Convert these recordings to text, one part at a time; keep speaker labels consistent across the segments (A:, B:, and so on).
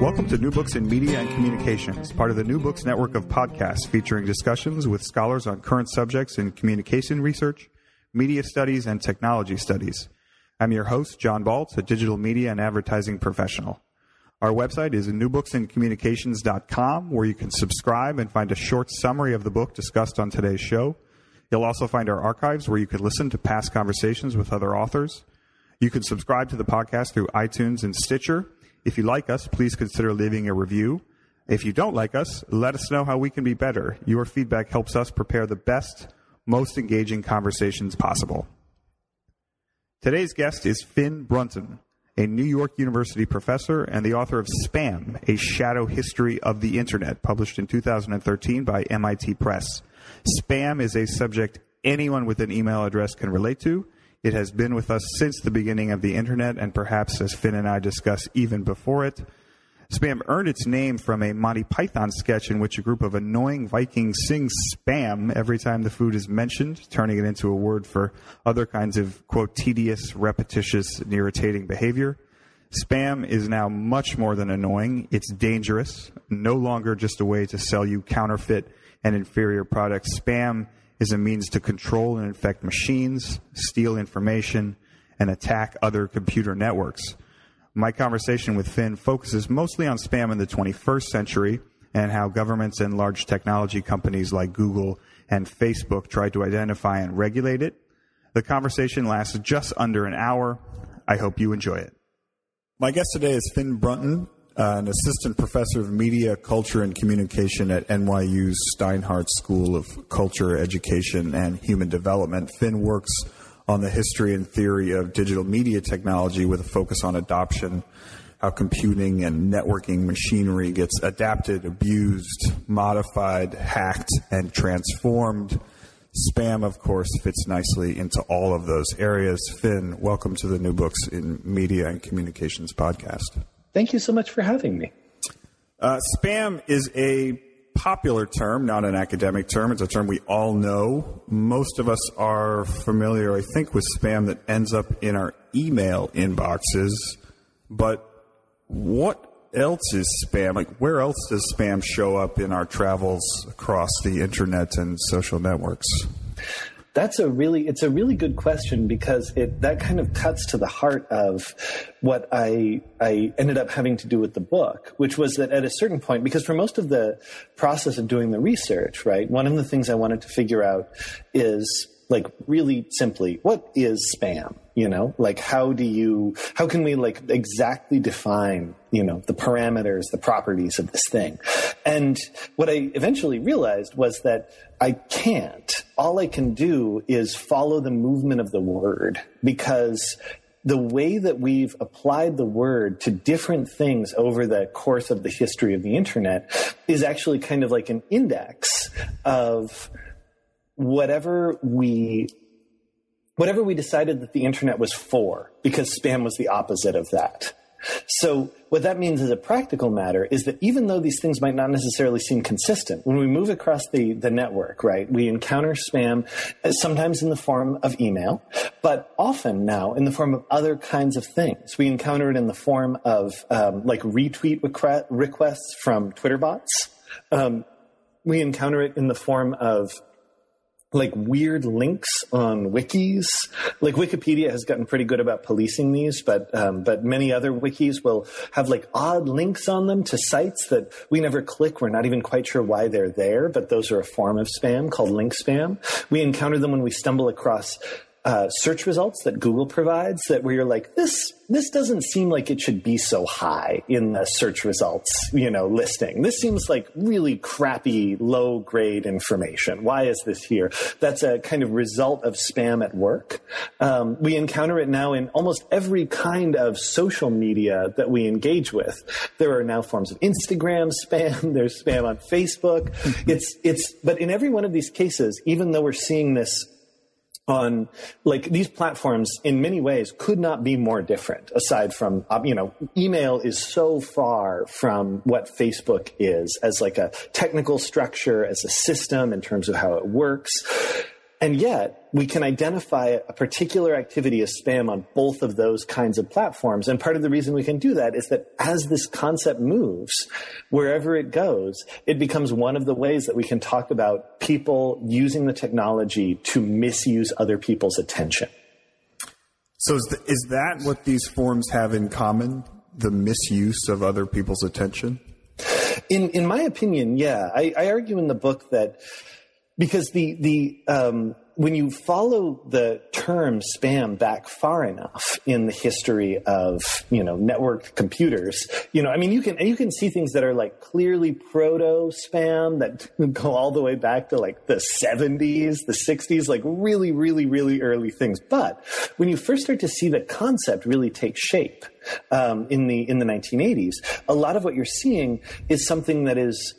A: Welcome to New Books in Media and Communications, part of the New Books network of podcasts featuring discussions with scholars on current subjects in communication research, media studies, and technology studies. I'm your host, John Baltz, a digital media and advertising professional. Our website is newbooksinCommunications.com, where you can subscribe and find a short summary of the book discussed on today's show. You'll also find our archives where you can listen to past conversations with other authors. You can subscribe to the podcast through iTunes and Stitcher. If you like us, please consider leaving a review. If you don't like us, let us know how we can be better. Your feedback helps us prepare the best, most engaging conversations possible. Today's guest is Finn Brunton, a New York University professor and the author of Spam, A Shadow History of the Internet, published in 2013 by MIT Press. Spam is a subject anyone with an email address can relate to it has been with us since the beginning of the internet, and perhaps, as Finn and I discuss, even before it. Spam earned its name from a Monty Python sketch in which a group of annoying Vikings sing spam every time the food is mentioned, turning it into a word for other kinds of, quote, tedious, repetitious, and irritating behavior. Spam is now much more than annoying. It's dangerous, no longer just a way to sell you counterfeit and inferior products. Spam is a means to control and infect machines, steal information, and attack other computer networks. My conversation with Finn focuses mostly on spam in the 21st century and how governments and large technology companies like Google and Facebook try to identify and regulate it. The conversation lasts just under an hour. I hope you enjoy it. My guest today is Finn Brunton uh, an assistant professor of media, culture, and communication at NYU's Steinhardt School of Culture, Education, and Human Development. Finn works on the history and theory of digital media technology with a focus on adoption, how computing and networking machinery gets adapted, abused, modified, hacked, and transformed. Spam, of course, fits nicely into all of those areas. Finn, welcome to the New Books in Media and Communications podcast.
B: Thank you so much for having me.
A: Uh, spam is a popular term, not an academic term. It's a term we all know. Most of us are familiar, I think, with spam that ends up in our email inboxes. But what else is spam? Like, where else does spam show up in our travels across the internet and social networks?
B: That's a really it's a really good question because it that kind of cuts to the heart of what I I ended up having to do with the book, which was that at a certain point, because for most of the process of doing the research, right, one of the things I wanted to figure out is like really simply, what is spam? You know, like how do you, how can we like exactly define, you know, the parameters, the properties of this thing? And what I eventually realized was that I can't. All I can do is follow the movement of the word because the way that we've applied the word to different things over the course of the history of the internet is actually kind of like an index of whatever we whatever we decided that the internet was for because spam was the opposite of that so what that means as a practical matter is that even though these things might not necessarily seem consistent, when we move across the, the network, right, we encounter spam uh, sometimes in the form of email, but often now in the form of other kinds of things. We encounter it in the form of um, like retweet requests from Twitter bots. Um, we encounter it in the form of like weird links on wikis. Like Wikipedia has gotten pretty good about policing these, but um, but many other wikis will have like odd links on them to sites that we never click. We're not even quite sure why they're there, but those are a form of spam called link spam. We encounter them when we stumble across uh, search results that Google provides that where you're like this this doesn't seem like it should be so high in the search results you know listing. This seems like really crappy low grade information. Why is this here? That's a kind of result of spam at work. Um, we encounter it now in almost every kind of social media that we engage with. There are now forms of Instagram spam there's spam on Facebook. It's it's but in every one of these cases even though we're seeing this on like these platforms in many ways could not be more different aside from uh, you know email is so far from what facebook is as like a technical structure as a system in terms of how it works and yet, we can identify a particular activity as spam on both of those kinds of platforms. And part of the reason we can do that is that as this concept moves, wherever it goes, it becomes one of the ways that we can talk about people using the technology to misuse other people's attention.
A: So is, the, is that what these forms have in common? The misuse of other people's attention?
B: In in my opinion, yeah. I, I argue in the book that because the the um, when you follow the term spam back far enough in the history of you know networked computers, you know, I mean, you can you can see things that are like clearly proto spam that go all the way back to like the 70s, the 60s, like really, really, really early things. But when you first start to see the concept really take shape um, in the in the 1980s, a lot of what you're seeing is something that is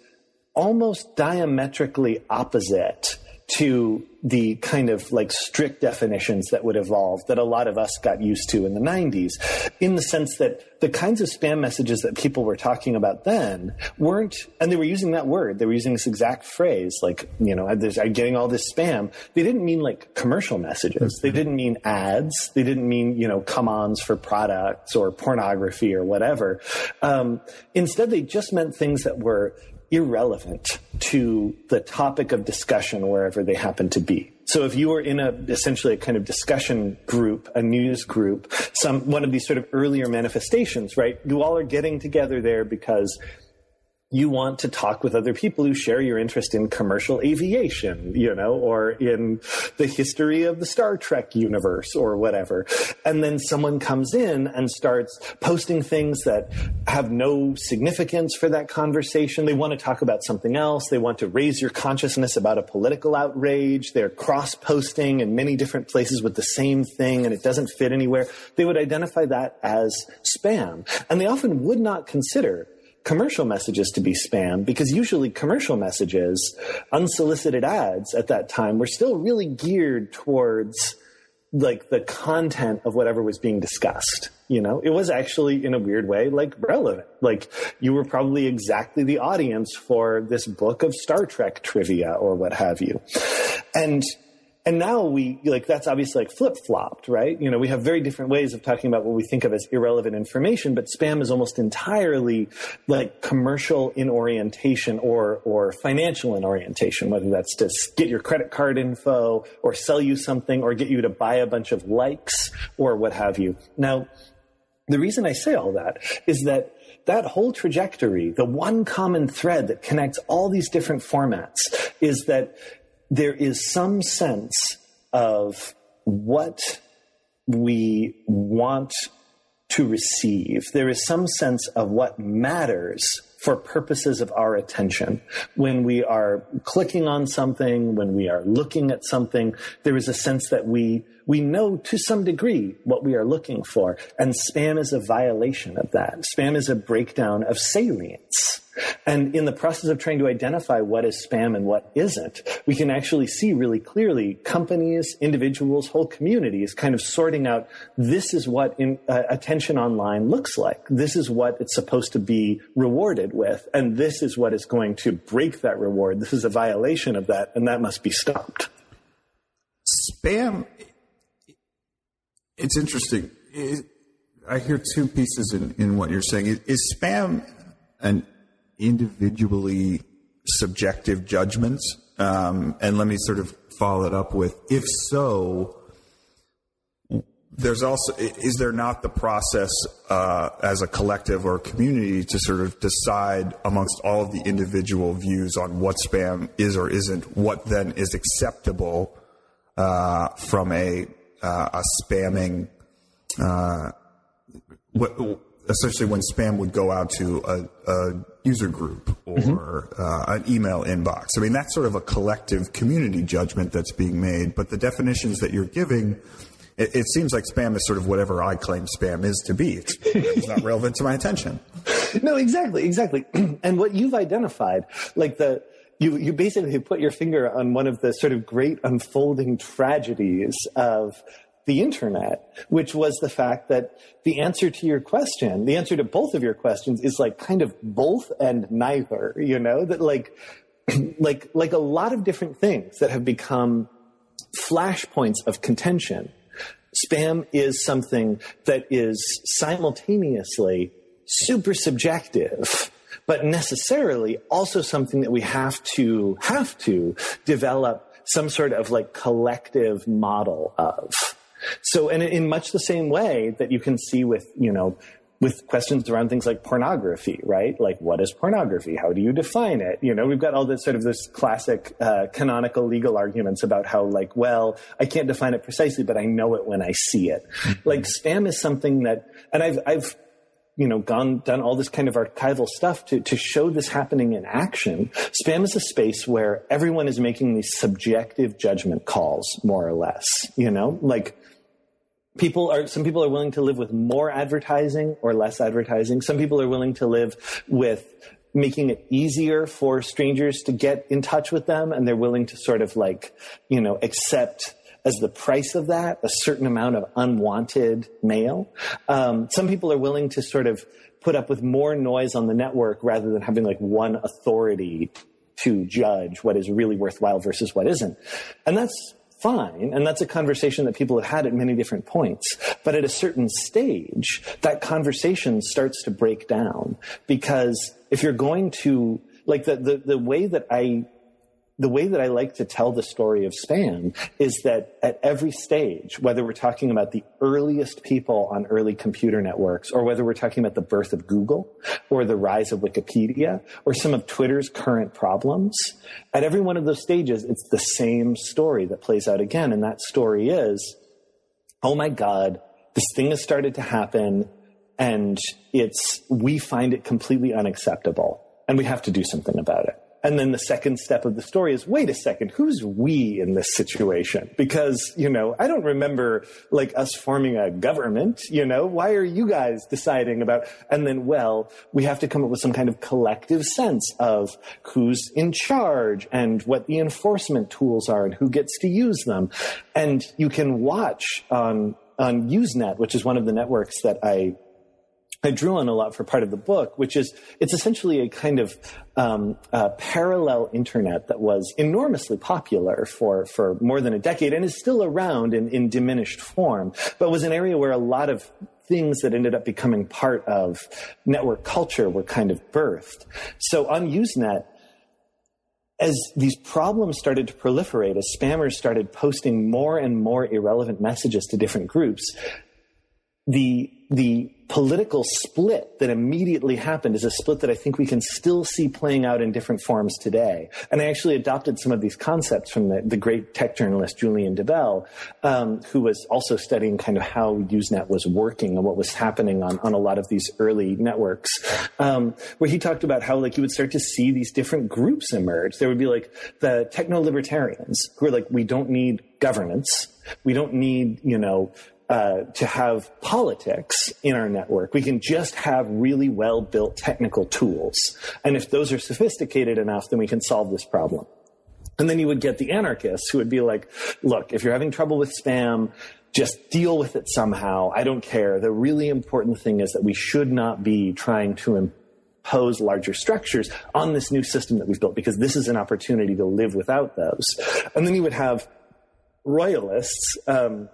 B: almost diametrically opposite to the kind of like strict definitions that would evolve that a lot of us got used to in the 90s in the sense that the kinds of spam messages that people were talking about then weren't and they were using that word they were using this exact phrase like you know i'm getting all this spam. They didn't mean like commercial messages. They didn't mean ads. They didn't mean you know come-ons for products or pornography or whatever. Um, instead they just meant things that were irrelevant to the topic of discussion wherever they happen to be. So if you were in a essentially a kind of discussion group, a news group, some one of these sort of earlier manifestations, right? You all are getting together there because you want to talk with other people who share your interest in commercial aviation, you know, or in the history of the Star Trek universe or whatever. And then someone comes in and starts posting things that have no significance for that conversation. They want to talk about something else. They want to raise your consciousness about a political outrage. They're cross posting in many different places with the same thing and it doesn't fit anywhere. They would identify that as spam. And they often would not consider commercial messages to be spam because usually commercial messages, unsolicited ads at that time were still really geared towards like the content of whatever was being discussed. You know, it was actually in a weird way like relevant. Like you were probably exactly the audience for this book of Star Trek trivia or what have you. And and now we like that's obviously like flip flopped, right? You know, we have very different ways of talking about what we think of as irrelevant information, but spam is almost entirely like commercial in orientation or or financial in orientation, whether that's to get your credit card info or sell you something or get you to buy a bunch of likes or what have you. Now, the reason I say all that is that that whole trajectory, the one common thread that connects all these different formats is that there is some sense of what we want to receive. There is some sense of what matters for purposes of our attention. When we are clicking on something, when we are looking at something, there is a sense that we we know to some degree what we are looking for. And spam is a violation of that. Spam is a breakdown of salience. And in the process of trying to identify what is spam and what isn't, we can actually see really clearly companies, individuals, whole communities kind of sorting out this is what in, uh, attention online looks like. This is what it's supposed to be rewarded with. And this is what is going to break that reward. This is a violation of that, and that must be stopped.
A: Spam, it's interesting. I hear two pieces in, in what you're saying. Is spam an individually subjective judgments? Um, and let me sort of follow it up with if so, there's also is there not the process uh, as a collective or community to sort of decide amongst all of the individual views on what spam is or isn't what then is acceptable uh, from a uh, a spamming, uh, what, essentially when spam would go out to a, a user group or mm-hmm. uh, an email inbox. I mean, that's sort of a collective community judgment that's being made. But the definitions that you're giving, it, it seems like spam is sort of whatever I claim spam is to be. It's, it's not relevant to my attention.
B: No, exactly, exactly. and what you've identified, like the you you basically put your finger on one of the sort of great unfolding tragedies of the internet, which was the fact that the answer to your question, the answer to both of your questions is like kind of both and neither, you know, that like, like, like a lot of different things that have become flashpoints of contention. Spam is something that is simultaneously super subjective, but necessarily also something that we have to, have to develop some sort of like collective model of. So, and in much the same way that you can see with, you know, with questions around things like pornography, right? Like, what is pornography? How do you define it? You know, we've got all this sort of this classic uh, canonical legal arguments about how, like, well, I can't define it precisely, but I know it when I see it. Mm-hmm. Like, spam is something that, and I've, I've, you know, gone, done all this kind of archival stuff to, to show this happening in action. Spam is a space where everyone is making these subjective judgment calls, more or less, you know, like, people are some people are willing to live with more advertising or less advertising. Some people are willing to live with making it easier for strangers to get in touch with them and they're willing to sort of like you know accept as the price of that a certain amount of unwanted mail. Um, some people are willing to sort of put up with more noise on the network rather than having like one authority to judge what is really worthwhile versus what isn't. And that's fine. And that's a conversation that people have had at many different points. But at a certain stage, that conversation starts to break down because if you're going to, like the, the, the way that I the way that I like to tell the story of spam is that at every stage, whether we're talking about the earliest people on early computer networks, or whether we're talking about the birth of Google, or the rise of Wikipedia, or some of Twitter's current problems, at every one of those stages, it's the same story that plays out again. And that story is, oh my God, this thing has started to happen, and it's, we find it completely unacceptable, and we have to do something about it. And then the second step of the story is, wait a second, who's we in this situation? Because, you know, I don't remember like us forming a government, you know, why are you guys deciding about, and then, well, we have to come up with some kind of collective sense of who's in charge and what the enforcement tools are and who gets to use them. And you can watch on, on Usenet, which is one of the networks that I I drew on a lot for part of the book, which is it's essentially a kind of um, parallel internet that was enormously popular for for more than a decade and is still around in, in diminished form, but was an area where a lot of things that ended up becoming part of network culture were kind of birthed. So on Usenet, as these problems started to proliferate, as spammers started posting more and more irrelevant messages to different groups, the the political split that immediately happened is a split that I think we can still see playing out in different forms today. And I actually adopted some of these concepts from the, the great tech journalist Julian Dibbell, um, who was also studying kind of how Usenet was working and what was happening on, on a lot of these early networks, um, where he talked about how like you would start to see these different groups emerge. There would be like the techno libertarians who are like, we don't need governance. We don't need, you know, uh, to have politics in our network. We can just have really well built technical tools. And if those are sophisticated enough, then we can solve this problem. And then you would get the anarchists who would be like, look, if you're having trouble with spam, just deal with it somehow. I don't care. The really important thing is that we should not be trying to impose larger structures on this new system that we've built because this is an opportunity to live without those. And then you would have royalists, um,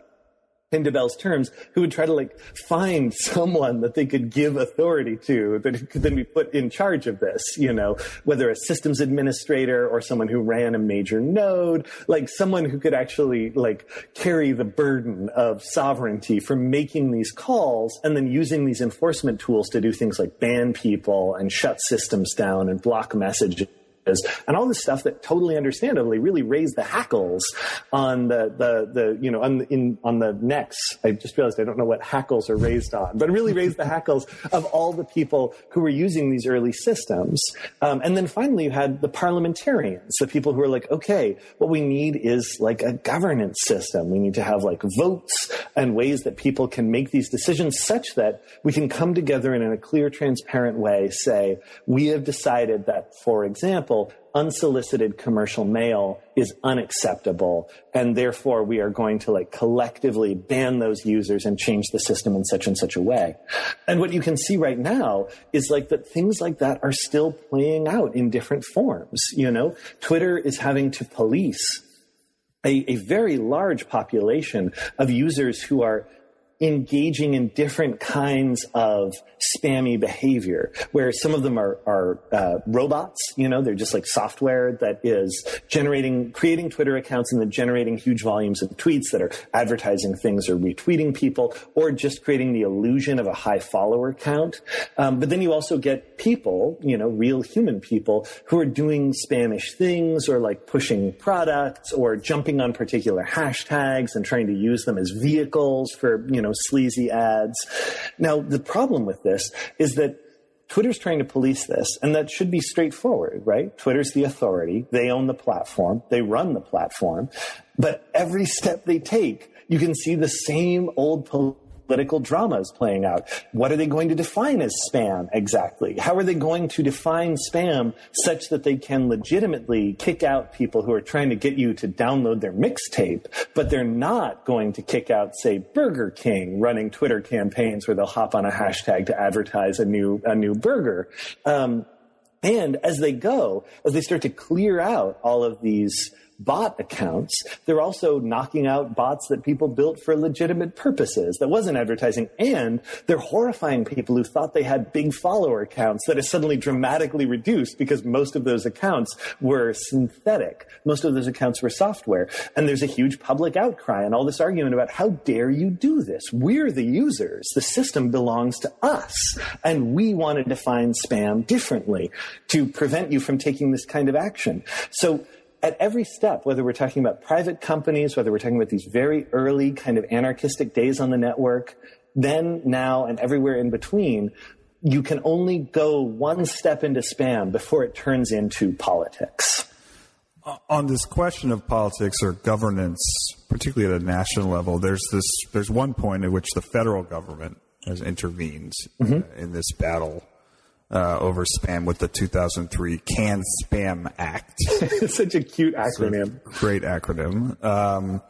B: in Dibbell's terms, who would try to like find someone that they could give authority to that could then be put in charge of this, you know, whether a systems administrator or someone who ran a major node, like someone who could actually like carry the burden of sovereignty for making these calls and then using these enforcement tools to do things like ban people and shut systems down and block messages and all this stuff that totally understandably really raised the hackles on the the the you know on the, in on the necks. I just realized I don't know what hackles are raised on, but really raised the hackles of all the people who were using these early systems. Um, and then finally, you had the parliamentarians, the people who were like, okay, what we need is like a governance system. We need to have like votes and ways that people can make these decisions such that we can come together and in a clear, transparent way say, we have decided that, for example, unsolicited commercial mail is unacceptable and therefore we are going to like collectively ban those users and change the system in such and such a way. And what you can see right now is like that things like that are still playing out in different forms you know? Twitter is having to police a, a very large population of users who are engaging in different kinds of spammy behavior where some of them are, are uh, robots you know they're just like software that is generating creating twitter accounts and then generating huge volumes of tweets that are advertising things or retweeting people or just creating the illusion of a high follower count. Um, but then you also get people you know real human people who are doing spamish things or like pushing products or jumping on particular hashtags and trying to use them as vehicles for you know know, sleazy ads. Now, the problem with this is that Twitter's trying to police this, and that should be straightforward, right? Twitter's the authority. They own the platform. They run the platform. But every step they take, you can see the same old political dramas playing out. What are they going to define as spam exactly? How are they going to define spam such that they can legitimately kick out people who are trying to get you to download their mixtape, but they're not going to kick out, say, Burger King running Twitter campaigns where they'll hop on a hashtag to advertise a new, a new burger. Um, and as they go, as they start to clear out all of these bot accounts. They're also knocking out bots that people built for legitimate purposes that wasn't advertising. And they're horrifying people who thought they had big follower accounts that is suddenly dramatically reduced because most of those accounts were synthetic. Most of those accounts were software. And there's a huge public outcry and all this argument about how dare you do this? We're the users. The system belongs to us. And we want to define spam differently to prevent you from taking this kind of action. So at every step, whether we're talking about private companies, whether we're talking about these very early kind of anarchistic days on the network, then, now, and everywhere in between, you can only go one step into spam before it turns into politics.
A: On this question of politics or governance, particularly at a national level, there's this there's one point at which the federal government has intervened mm-hmm. uh, in this battle uh, over spam with the 2003 Can Spam Act.
B: Such a cute acronym.
A: A great acronym. Um,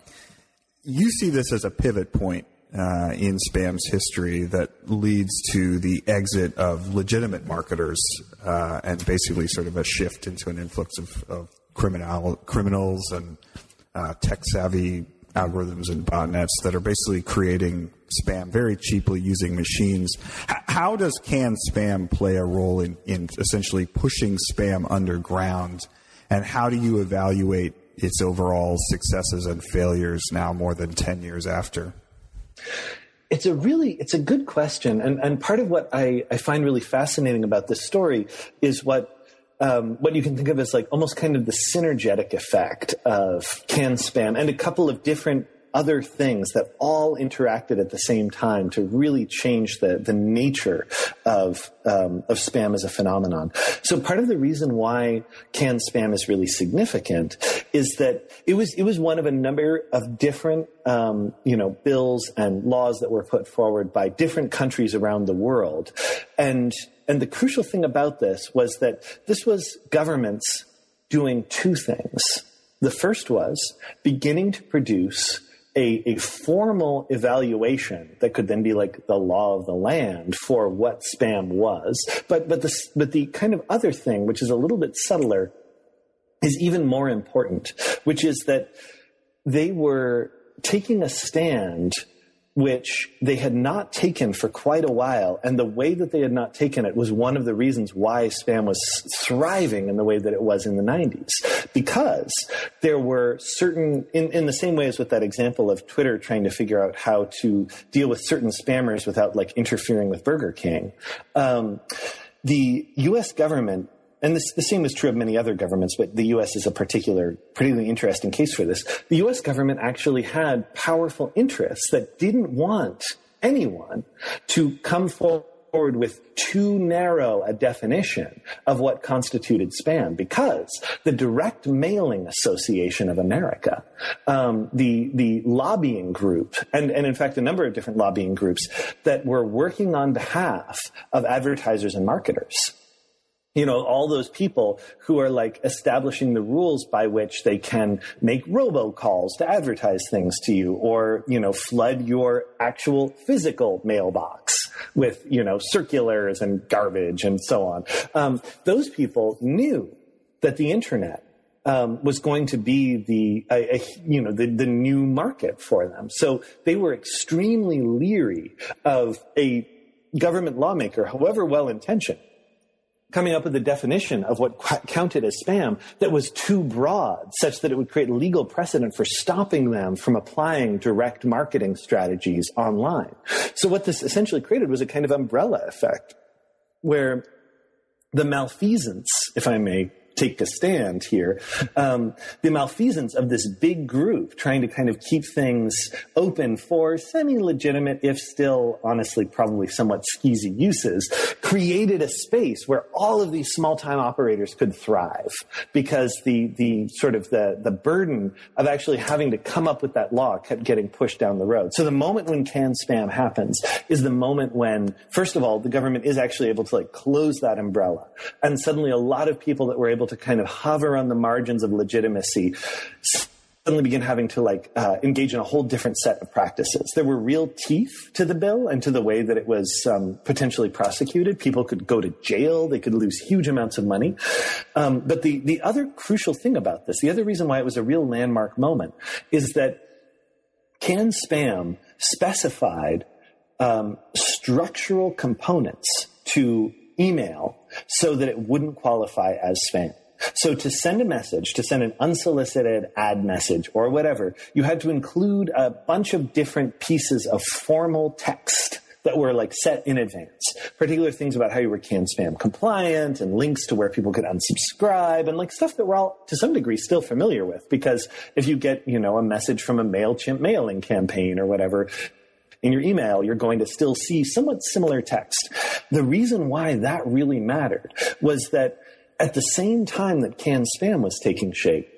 A: you see this as a pivot point uh, in spam's history that leads to the exit of legitimate marketers uh, and basically sort of a shift into an influx of, of criminal, criminals and uh, tech savvy algorithms and botnets that are basically creating spam very cheaply using machines. H- how does Can Spam play a role in, in essentially pushing spam underground? And how do you evaluate its overall successes and failures now more than 10 years after?
B: It's a really, it's a good question. And, and part of what I, I find really fascinating about this story is what um, what you can think of as like almost kind of the synergetic effect of can spam and a couple of different other things that all interacted at the same time to really change the, the nature of, um, of spam as a phenomenon. So part of the reason why can spam is really significant is that it was, it was one of a number of different, um, you know, bills and laws that were put forward by different countries around the world. And, and the crucial thing about this was that this was governments doing two things. The first was beginning to produce a, a formal evaluation that could then be like the law of the land for what spam was. But, but the, but the kind of other thing, which is a little bit subtler, is even more important, which is that they were taking a stand which they had not taken for quite a while. And the way that they had not taken it was one of the reasons why spam was thriving in the way that it was in the 90s. Because there were certain, in, in the same way as with that example of Twitter trying to figure out how to deal with certain spammers without like interfering with Burger King, um, the US government and this, the same is true of many other governments, but the U.S. is a particular, particularly interesting case for this. The U.S. government actually had powerful interests that didn't want anyone to come forward with too narrow a definition of what constituted spam because the direct mailing association of america um, the the lobbying group and and in fact a number of different lobbying groups that were working on behalf of advertisers and marketers you know, all those people who are like establishing the rules by which they can make robocalls to advertise things to you or, you know, flood your actual physical mailbox with, you know, circulars and garbage and so on. Um, those people knew that the internet um, was going to be the a, a, you know the, the new market for them. So they were extremely leery of a government lawmaker, however well intentioned, coming up with a definition of what counted as spam that was too broad, such that it would create legal precedent for stopping them from applying direct marketing strategies online. So what this essentially created was a kind of umbrella effect where the malfeasance, if I may take a stand here. Um, the malfeasance of this big group trying to kind of keep things open for semi-legitimate, if still honestly probably somewhat skeezy uses, created a space where all of these small-time operators could thrive because the the sort of the the burden of actually having to come up with that law kept getting pushed down the road. So the moment when can spam happens is the moment when, first of all, the government is actually able to like close that umbrella, and suddenly a lot of people that were able to kind of hover on the margins of legitimacy suddenly begin having to like uh, engage in a whole different set of practices. There were real teeth to the bill and to the way that it was um, potentially prosecuted. People could go to jail. They could lose huge amounts of money. Um, but the the other crucial thing about this, the other reason why it was a real landmark moment, is that can spam specified um, structural components to email so that it wouldn't qualify as spam. So to send a message, to send an unsolicited ad message or whatever, you had to include a bunch of different pieces of formal text that were like set in advance. Particular things about how you were can spam compliant and links to where people could unsubscribe and like stuff that we're all to some degree still familiar with because if you get, you know, a message from a MailChimp mailing campaign or whatever, in your email, you're going to still see somewhat similar text. The reason why that really mattered was that at the same time that canned spam was taking shape,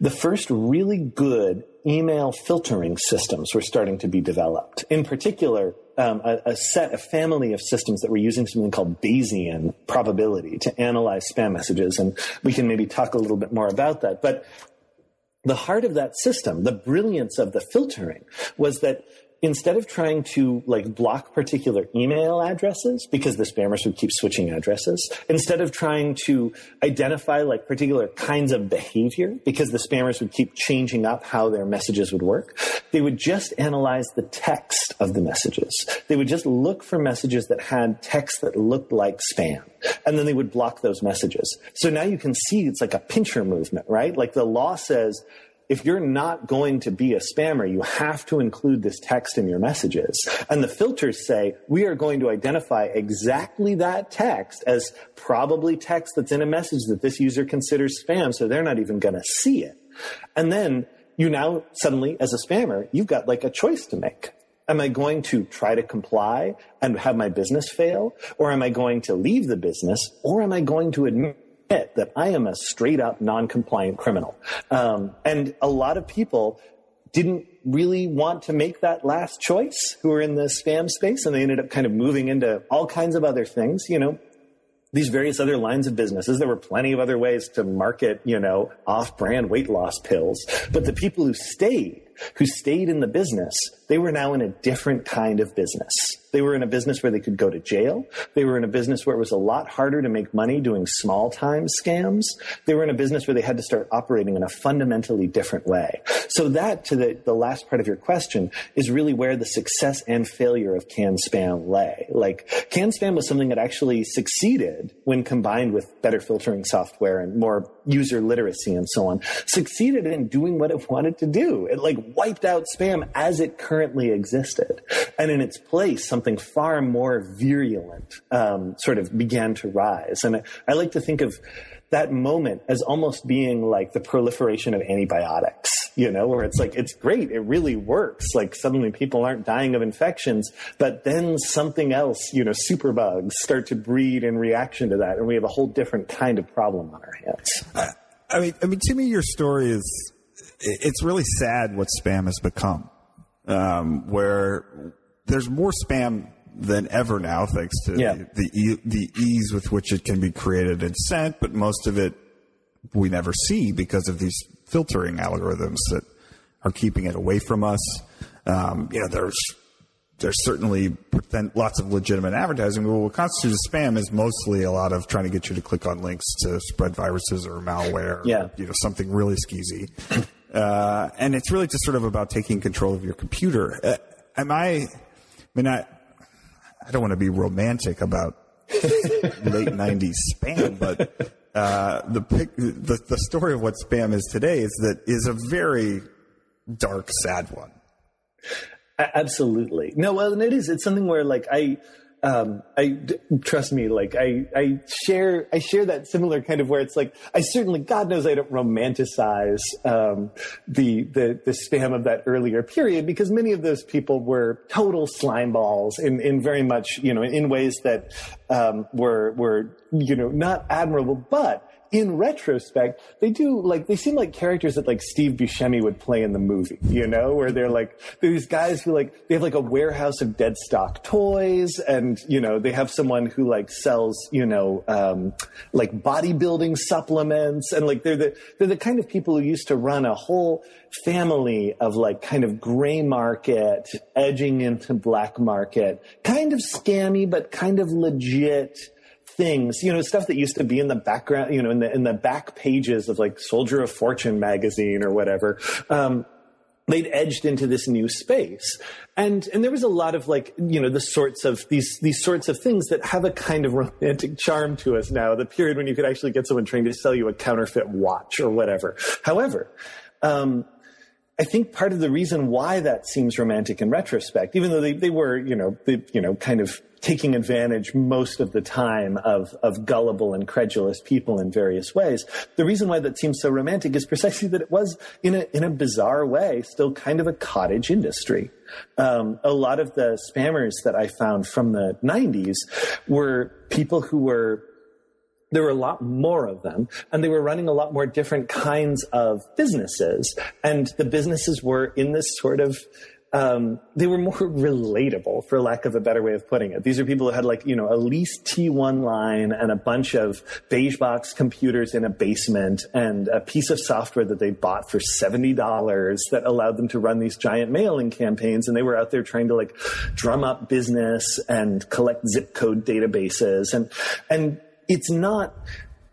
B: the first really good email filtering systems were starting to be developed. In particular, um, a, a, set, a family of systems that were using something called Bayesian probability to analyze spam messages. And we can maybe talk a little bit more about that. But the heart of that system, the brilliance of the filtering was that instead of trying to like block particular email addresses because the spammers would keep switching addresses, instead of trying to identify like particular kinds of behavior because the spammers would keep changing up how their messages would work, they would just analyze the text of the messages. They would just look for messages that had text that looked like spam. And then they would block those messages. So now you can see it's like a pincer movement, right? Like the law says if you're not going to be a spammer, you have to include this text in your messages. And the filters say, we are going to identify exactly that text as probably text that's in a message that this user considers spam, so they're not even going to see it. And then you now suddenly, as a spammer, you've got like a choice to make. Am I going to try to comply and have my business fail? Or am I going to leave the business? Or am I going to admit admit that I am a straight up non-compliant criminal. Um, and a lot of people didn't really want to make that last choice who were in the spam space and they ended up kind of moving into all kinds of other things, you know, these various other lines of businesses. There were plenty of other ways to market, you know, off brand weight loss pills. But the people who stayed who stayed in the business, they were now in a different kind of business. They were in a business where they could go to jail. They were in a business where it was a lot harder to make money doing small time scams. They were in a business where they had to start operating in a fundamentally different way. So that, to the, the last part of your question, is really where the success and failure of can spam lay. Like, can spam was something that actually succeeded when combined with better filtering software and more user literacy and so on, succeeded in doing what it wanted to do. It like wiped out spam as it currently existed. And in its place, something far more virulent um, sort of began to rise. And I, I like to think of that moment as almost being like the proliferation of antibiotics, you know, where it's like, it's great. It really works. Like suddenly people aren't dying of infections, but then something else, you know, superbugs start to breed in reaction to that. And we have a whole different kind of problem on our hands.
A: I, mean, I mean, to me, your story is, it's really sad what spam has become, um, where there's more spam than ever now, thanks to
B: Yeah.
A: the, the the ease with which it can be created and sent. But most of it we never see because of these filtering algorithms that are keeping it away from us. Um, you know, there's there's certainly lots of legitimate advertising. But what constitutes spam is mostly a lot of trying to get you to click on links to spread viruses or malware.
B: Yeah.
A: you know, something really skeezy. Uh, and it's really just sort of about taking control of your computer. Uh, am I? I mean, I I don't want to be romantic about late '90s spam, but uh, the, pic- the the story of what spam is today is that is a very dark, sad one.
B: Absolutely. No, well, and it is. It's something where like I, um, I trust me. Like I, I share, I share that similar kind of where it's like I certainly, God knows, I don't romanticize um, the the the spam of that earlier period because many of those people were total slime balls in in very much you know in ways that um, were were you know not admirable, but in retrospect, they do like they seem like characters that like Steve Buscemi would play in the movie, you know, where they're like these guys who like they have like a warehouse of dead stock toys, and you know they have someone who like sells you know um, like bodybuilding supplements, and like they're the they're the kind of people who used to run a whole family of like kind of gray market edging into black market, kind of scammy but kind of legit things, you know, stuff that used to be in the background, you know, in the in the back pages of like Soldier of Fortune magazine or whatever. Um, they'd edged into this new space and and there was a lot of like you know the sorts of these these sorts of things that have a kind of romantic charm to us now the period when you could actually get someone trying to sell you a counterfeit watch or whatever however um, I think part of the reason why that seems romantic in retrospect, even though they, they were, you know, they, you know, kind of taking advantage most of the time of, of gullible and credulous people in various ways. The reason why that seems so romantic is precisely that it was in a, in a bizarre way still kind of a cottage industry. Um, a lot of the spammers that I found from the 90s were people who were there were a lot more of them and they were running a lot more different kinds of businesses and the businesses were in this sort of um, they were more relatable for lack of a better way of putting it. These are people who had like you know a leased t1 line and a bunch of beige box computers in a basement and a piece of software that they bought for $70 that allowed them to run these giant mailing campaigns. And they were out there trying to like drum up business and collect zip code databases. And and it's not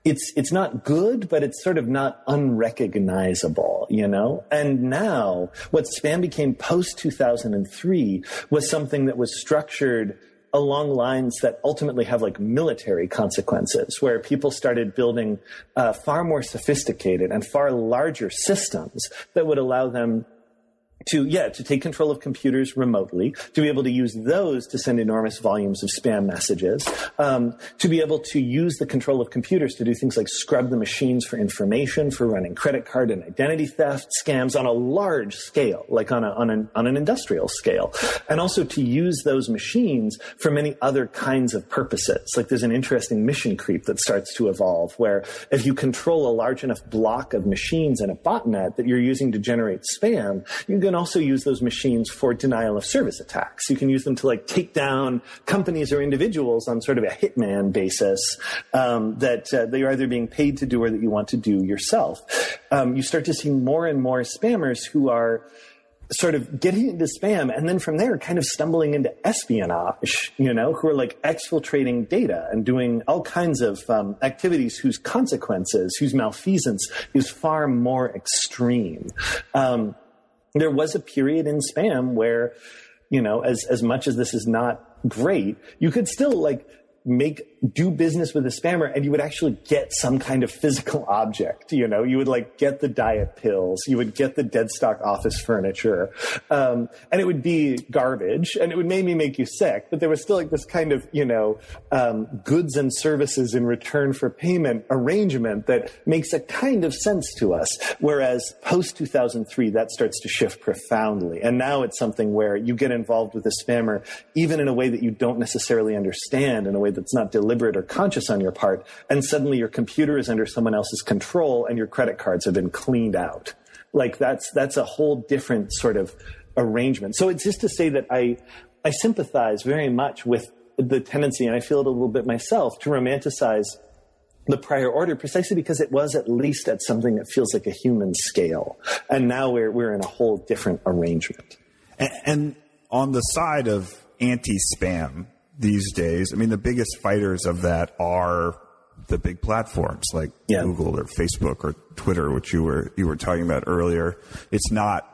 B: it's it's not good, but it's sort of not unrecognizable, you know. And now, what spam became post two thousand and three was something that was structured along lines that ultimately have like military consequences, where people started building uh, far more sophisticated and far larger systems that would allow them to yeah to take control of computers remotely to be able to use those to send enormous volumes of spam messages um, to be able to use the control of computers to do things like scrub the machines for information for running credit card and identity theft scams on a large scale like on, a, on, an, on an industrial scale and also to use those machines for many other kinds of purposes. Like there's an interesting mission creep that starts to evolve where if you control a large enough block of machines in a botnet that you're using to generate spam you can also use those machines for denial of service attacks. You can use them to like take down companies or individuals on sort of a hitman basis um, that uh, they are either being paid to do or that you want to do yourself. Um, you start to see more and more spammers who are sort of getting into spam and then from there kind of stumbling into espionage, you know, who are like exfiltrating data and doing all kinds of um, activities whose consequences, whose malfeasance is far more extreme. Um, there was a period in spam where, you know, as, as much as this is not great, you could still like make do business with a spammer and you would actually get some kind of physical object. You know, you would like get the diet pills, you would get the dead stock office furniture, um, and it would be garbage and it would maybe make you sick, but there was still like this kind of, you know, um, goods and services in return for payment arrangement that makes a kind of sense to us. Whereas post 2003, that starts to shift profoundly. And now it's something where you get involved with a spammer, even in a way that you don't necessarily understand, in a way that's not deliberate deliberate or conscious on your part, and suddenly your computer is under someone else's control and your credit cards have been cleaned out. Like that's that's a whole different sort of arrangement. So it's just to say that I I sympathize very much with the tendency, and I feel it a little bit myself, to romanticize the prior order precisely because it was at least at something that feels like a human scale. And now we're we're in a whole different arrangement.
A: And, and on the side of anti-spam, these days. I mean, the biggest fighters of that are the big platforms like yeah. Google or Facebook or Twitter, which you were you were talking about earlier. It's not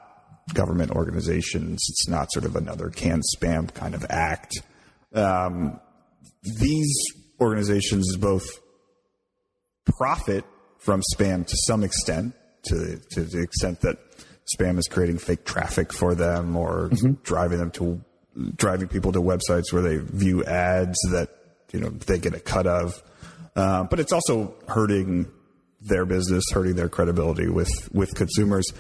A: government organizations. It's not sort of another can spam kind of act. Um, these organizations both profit from spam to some extent, to to the extent that spam is creating fake traffic for them or mm-hmm. driving them to driving people to websites where they view ads that you know they get a cut of. Uh, but it's also hurting their business, hurting their credibility with with consumers.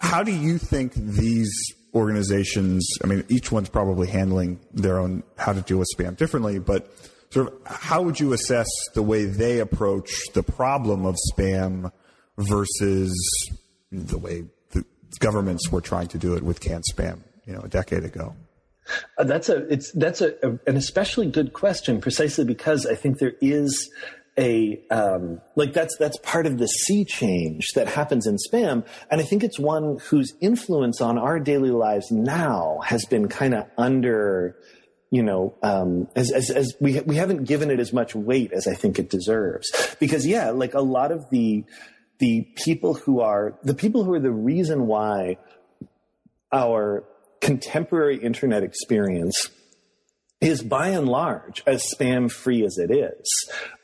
A: How do you think these organizations? I mean, each one's probably handling their own how to deal with spam differently, but sort of how would you assess the way they approach the problem of spam versus the way the governments were trying to do it with CAN-SPAM, you know, a decade ago?
B: Uh, that's a it's that's a, a, an especially good question, precisely because I think there is a um, like that's that's part of the sea change that happens in spam, and I think it's one whose influence on our daily lives now has been kind of under you know, um, as, as, as we, we haven't given it as much weight as I think it deserves. Because yeah, like a lot of the, the people who are, the people who are the reason why our contemporary internet experience is by and large as spam free as it is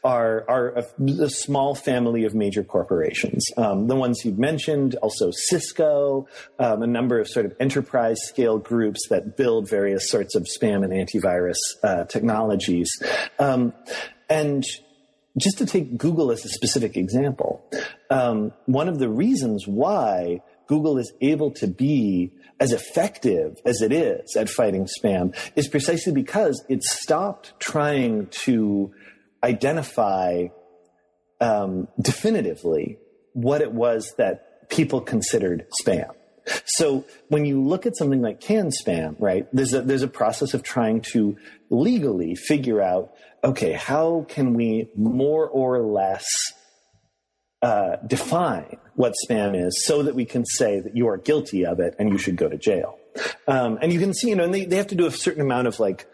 B: are are a, a small family of major corporations. Um, the ones you've mentioned also cisco um, a number of sort of enterprise scale groups that build various sorts of spam and antivirus uh, technologies. Um, and just to take google as a specific example um, one of the reasons why google is able to be as effective as it is at fighting spam is precisely because it stopped trying to identify um, definitively what it was that people considered spam. So when you look at something like canned spam, right, there's a, there's a process of trying to legally figure out, okay, how can we more or less uh, define what spam is so that we can say that you are guilty of it and you should go to jail. Um, and you can see, you know, and they, they have to do a certain amount of like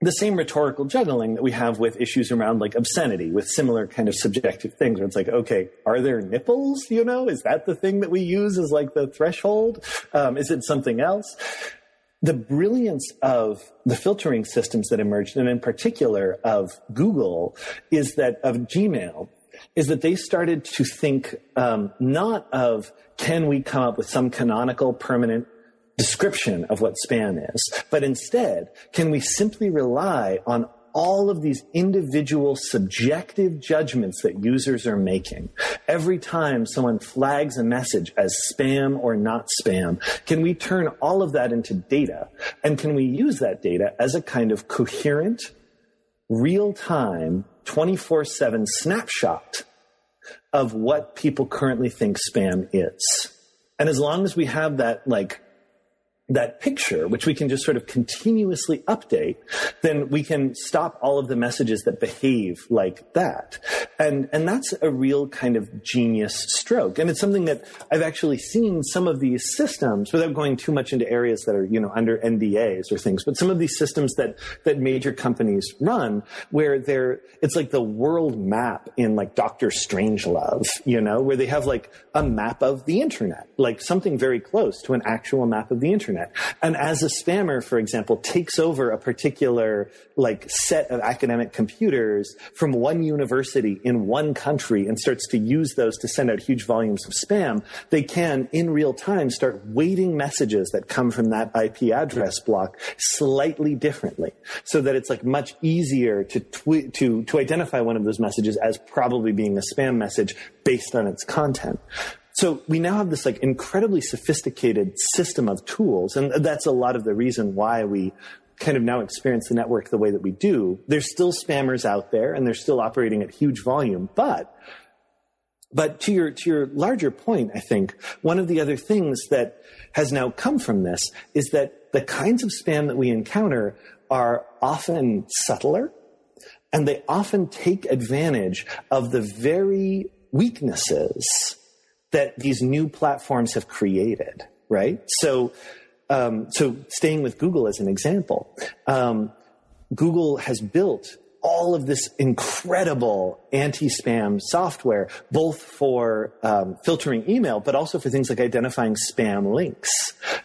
B: the same rhetorical juggling that we have with issues around like obscenity with similar kind of subjective things where it's like, okay, are there nipples? You know, is that the thing that we use as like the threshold? Um, is it something else? The brilliance of the filtering systems that emerged, and in particular of Google, is that of Gmail, is that they started to think um, not of can we come up with some canonical permanent description of what spam is, but instead, can we simply rely on all of these individual subjective judgments that users are making? Every time someone flags a message as spam or not spam can we turn all of that into data? And can we use that data as a kind of coherent real time 24 7 snapshot of what people currently think spam is. And as long as we have that, like, that picture, which we can just sort of continuously update, then we can stop all of the messages that behave like that. And, and that's a real kind of genius stroke. And it's something that I've actually seen some of these systems without going too much into areas that are, you know, under NDAs or things, but some of these systems that, that major companies run where they're, it's like the world map in like Doctor Strangelove, you know, where they have like a map of the internet, like something very close to an actual map of the internet internet. And as a spammer, for example, takes over a particular like set of academic computers from one university in one country and starts to use those to send out huge volumes of spam, they can in real time start weighting messages that come from that IP address block slightly differently so that it's like much easier to tw- to to identify one of those messages as probably being a spam message based on its content. So we now have this like incredibly sophisticated system of tools. And that's a lot of the reason why we kind of now experience the network the way that we do. There's still spammers out there and they're still operating at huge volume, but but to your to your larger point, I think one of the other things that has now come from this is that the kinds of spam that we encounter are often subtler and they often take advantage of the very weaknesses that these new platforms have created, right? So, um, so staying with Google as an example, um, Google has built all of this incredible anti-spam software, both for um, filtering email, but also for things like identifying spam links,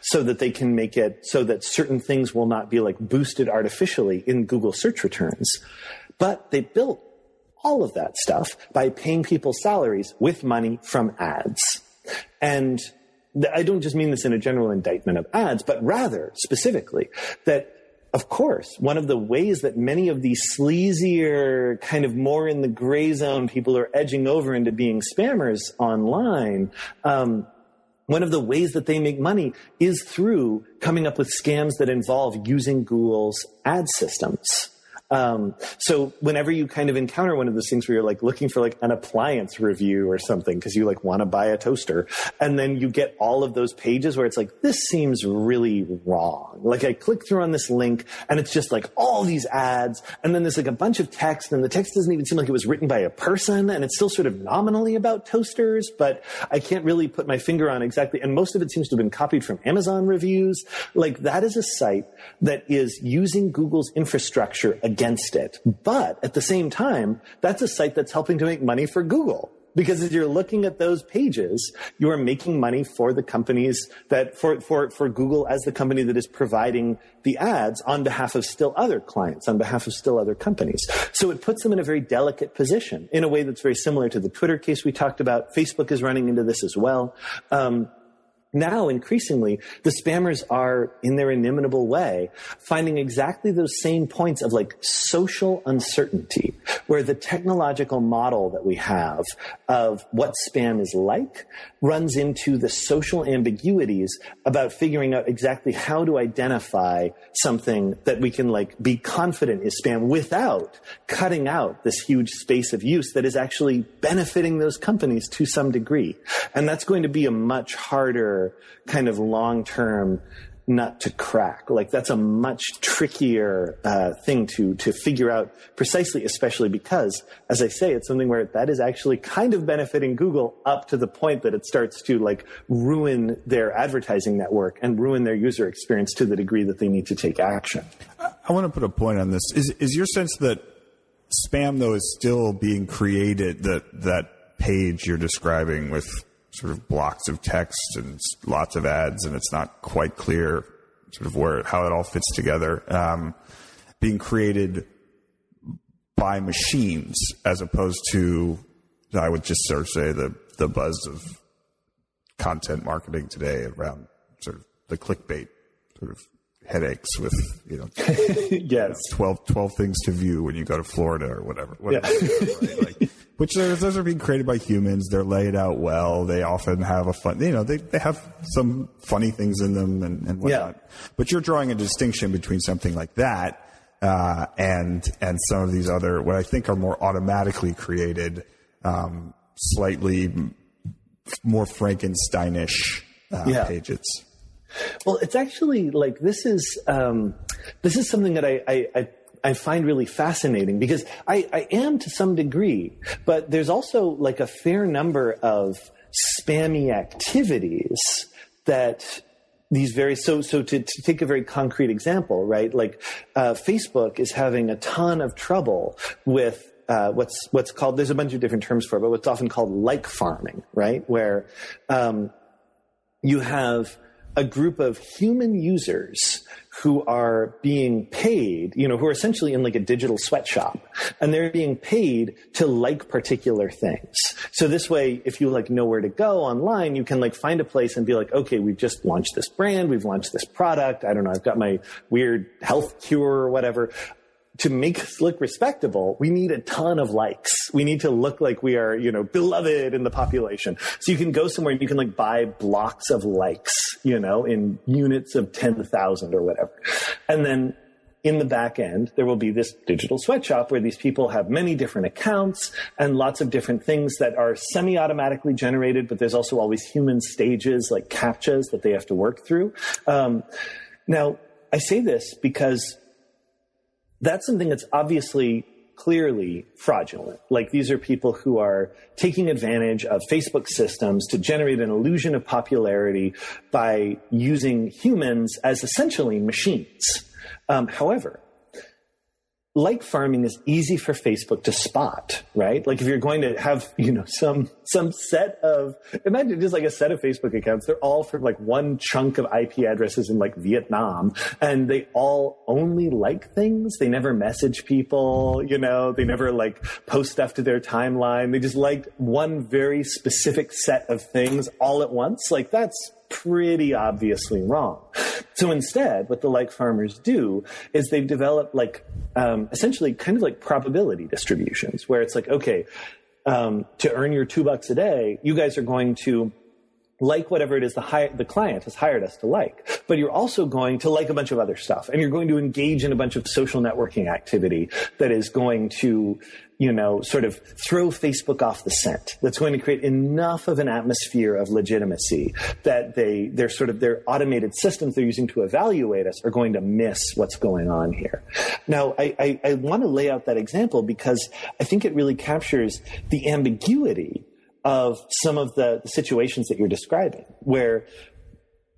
B: so that they can make it so that certain things will not be like boosted artificially in Google search returns. But they built all of that stuff by paying people salaries with money from ads. And I don't just mean this in a general indictment of ads, but rather specifically that of course, one of the ways that many of these sleazier, kind of more in the gray zone people are edging over into being spammers online, um, one of the ways that they make money is through coming up with scams that involve using Google's ad systems. Um, so whenever you kind of encounter one of those things where you're like looking for like an appliance review or something because you like want to buy a toaster, and then you get all of those pages where it's like this seems really wrong. Like I click through on this link and it's just like all these ads, and then there's like a bunch of text, and the text doesn't even seem like it was written by a person, and it's still sort of nominally about toasters, but I can't really put my finger on exactly. And most of it seems to have been copied from Amazon reviews. Like that is a site that is using Google's infrastructure it. But at the same time, that's a site that's helping to make money for Google. Because as you're looking at those pages, you are making money for the companies that, for, for, for Google as the company that is providing the ads on behalf of still other clients, on behalf of still other companies. So it puts them in a very delicate position in a way that's very similar to the Twitter case we talked about. Facebook is running into this as well. Um, now, increasingly, the spammers are, in their inimitable way, finding exactly those same points of like social uncertainty, where the technological model that we have of what spam is like runs into the social ambiguities about figuring out exactly how to identify something that we can like be confident is spam without cutting out this huge space of use that is actually benefiting those companies to some degree. And that's going to be a much harder kind of long term nut to crack. Like that's a much trickier uh, thing to to figure out precisely, especially because, as I say, it's something where that is actually kind of benefiting Google up to the point that it starts to like ruin their advertising network and ruin their user experience to the degree that they need to take action.
A: I want to put a point on this. Is is your sense that spam though is still being created that that page you're describing with sort of blocks of text and lots of ads, and it's not quite clear sort of where how it all fits together. Um, being created by machines as opposed to, I would just sort of say the the buzz of content marketing today around sort of the clickbait sort of headaches with you know
B: yes
A: you know, 12, 12 things to view when you go to Florida or whatever. whatever
B: Yeah.
A: right? like, which are, those are being created by humans. They're laid out well. They often have a fun, you know, they, they have some funny things in them and, and whatnot. But you're drawing a distinction between something like that uh, and and some of these other what I think are more automatically created, um, slightly more Frankensteinish uh,
B: Yeah.
A: pages.
B: Well, it's actually like this is um, this is something that I, I, I I find really fascinating because I, I am to some degree, but there's also like a fair number of spammy activities that these very so so to, to take a very concrete example, right? Like uh, Facebook is having a ton of trouble with uh, what's what's called there's a bunch of different terms for it, but what's often called like farming, right? Where um, you have a group of human users who are being paid, you know, who are essentially in like a digital sweatshop and they're being paid to like particular things. So this way, if you like know where to go online, you can like find a place and be like, okay, we've just launched this brand. We've launched this product. I don't know. I've got my weird health cure or whatever to make us look respectable, we need a ton of likes. We need to look like we are, you know, beloved in the population. So you can go somewhere and you can like buy blocks of likes, you know, in units of 10,000 or whatever. And then in the back end, there will be this digital sweatshop where these people have many different accounts and lots of different things that are semi automatically generated, but there's also always human stages like CAPTCHAs that they have to work through. Um, now, I say this because that's something that's obviously clearly fraudulent. Like these are people who are taking advantage of Facebook systems to generate an illusion of popularity by using humans as essentially machines. Um, however, like farming is easy for Facebook to spot, right? Like if you're going to have, you know, some some set of imagine just like a set of Facebook accounts, they're all from like one chunk of IP addresses in like Vietnam and they all only like things. They never message people, you know, they never like post stuff to their timeline. They just liked one very specific set of things all at once. Like that's pretty obviously wrong. So instead, what the like farmers do is they've developed like um, essentially kind of like probability distributions, where it's like, okay, um, to earn your two bucks a day, you guys are going to like whatever it is the, hi- the client has hired us to like, but you're also going to like a bunch of other stuff and you're going to engage in a bunch of social networking activity that is going to, you know, sort of throw Facebook off the scent. That's going to create enough of an atmosphere of legitimacy that they, their sort of their automated systems they're using to evaluate us are going to miss what's going on here. Now, I, I, I want to lay out that example because I think it really captures the ambiguity of some of the, situations that you're describing, where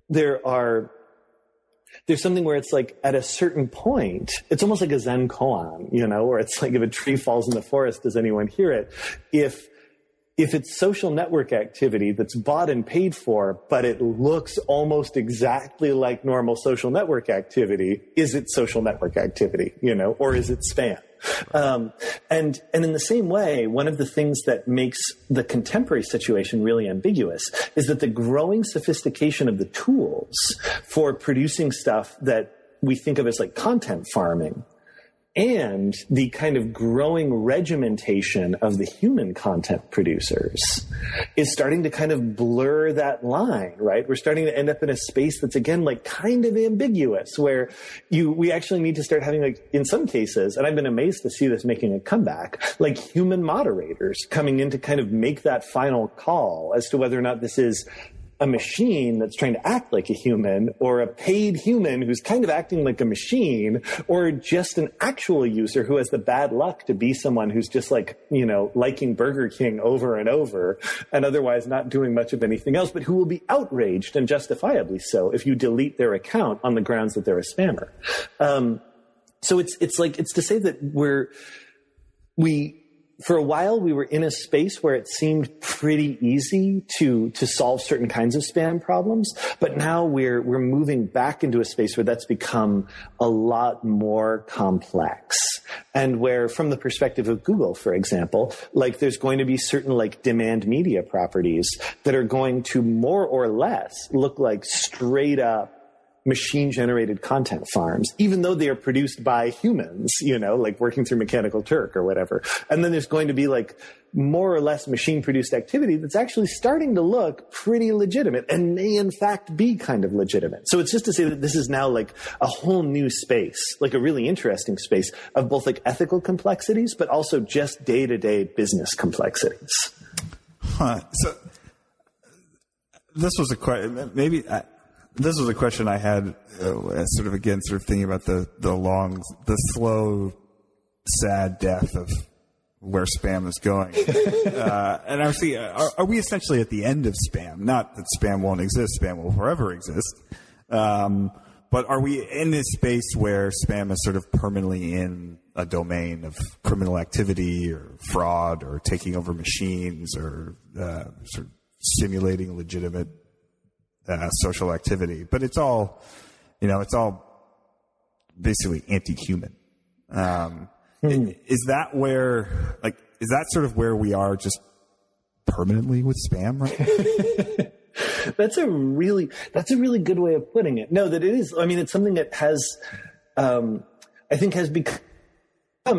B: there are there's something where it's like at a certain point, it's almost like a Zen koan, you know, where it's like if a tree falls in the forest, does anyone hear it? If if it's social network activity that's bought and paid for, but it looks almost exactly like normal social network activity, is it social network activity, you know, or is it spam? Um, and and in the same way, one of the things that makes the contemporary situation really ambiguous is that the growing sophistication of the tools for producing stuff that we think of as like content farming and the kind of growing regimentation of the human content producers is starting to kind of blur that line, right? We're starting to end up in a space that's again like kind of ambiguous where you, we actually need to start having like, in some cases, and I've been amazed to see this making a comeback, like human moderators coming in to kind of make that final call as to whether or not this is a machine that's trying to act like a human or a paid human who's kind of acting like a machine or just an actual user who has the bad luck to be someone who's just like, you know, liking Burger King over and over and otherwise not doing much of anything else, but who will be outraged and justifiably so if you delete their account on the grounds that they're a spammer. Um, so it's, it's like, it's to say that we're, we, for a while we were in a space where it seemed pretty easy to to solve certain kinds of spam problems. But now we're we're moving back into a space where that's become a lot more complex. And where from the perspective of Google for example like there's going to be certain like demand media properties that are going to more or less look like straight up machine generated content farms, even though they are produced by humans, you know, like working through Mechanical Turk or whatever. And then there's going to be like more or less machine produced activity that's actually starting to look pretty legitimate and may in fact be kind of legitimate. So it's just to say that this is now like a whole new space, like a really interesting space of both like ethical complexities, but also just day to day business complexities.
A: Huh. So this was a question. Maybe I, this was a question I had, uh, sort of again, sort of thinking about the the long, the slow, sad death of where spam is going. uh, and thinking, are, are, we essentially at the end of spam? Not that spam won't exist; spam will forever exist. Um, but are we in this space where spam is sort of permanently in a domain of criminal activity or fraud or taking over machines or uh, sort of simulating legitimate uh, social activity, but it's all, you know, it's all basically anti-human. Um,
B: Hmm.
A: Is that where, like, is that sort of where we are just permanently with spam right
B: that's a really that's a really good way of putting it. No, that it is. I mean, it's something that has, um, I think, has become,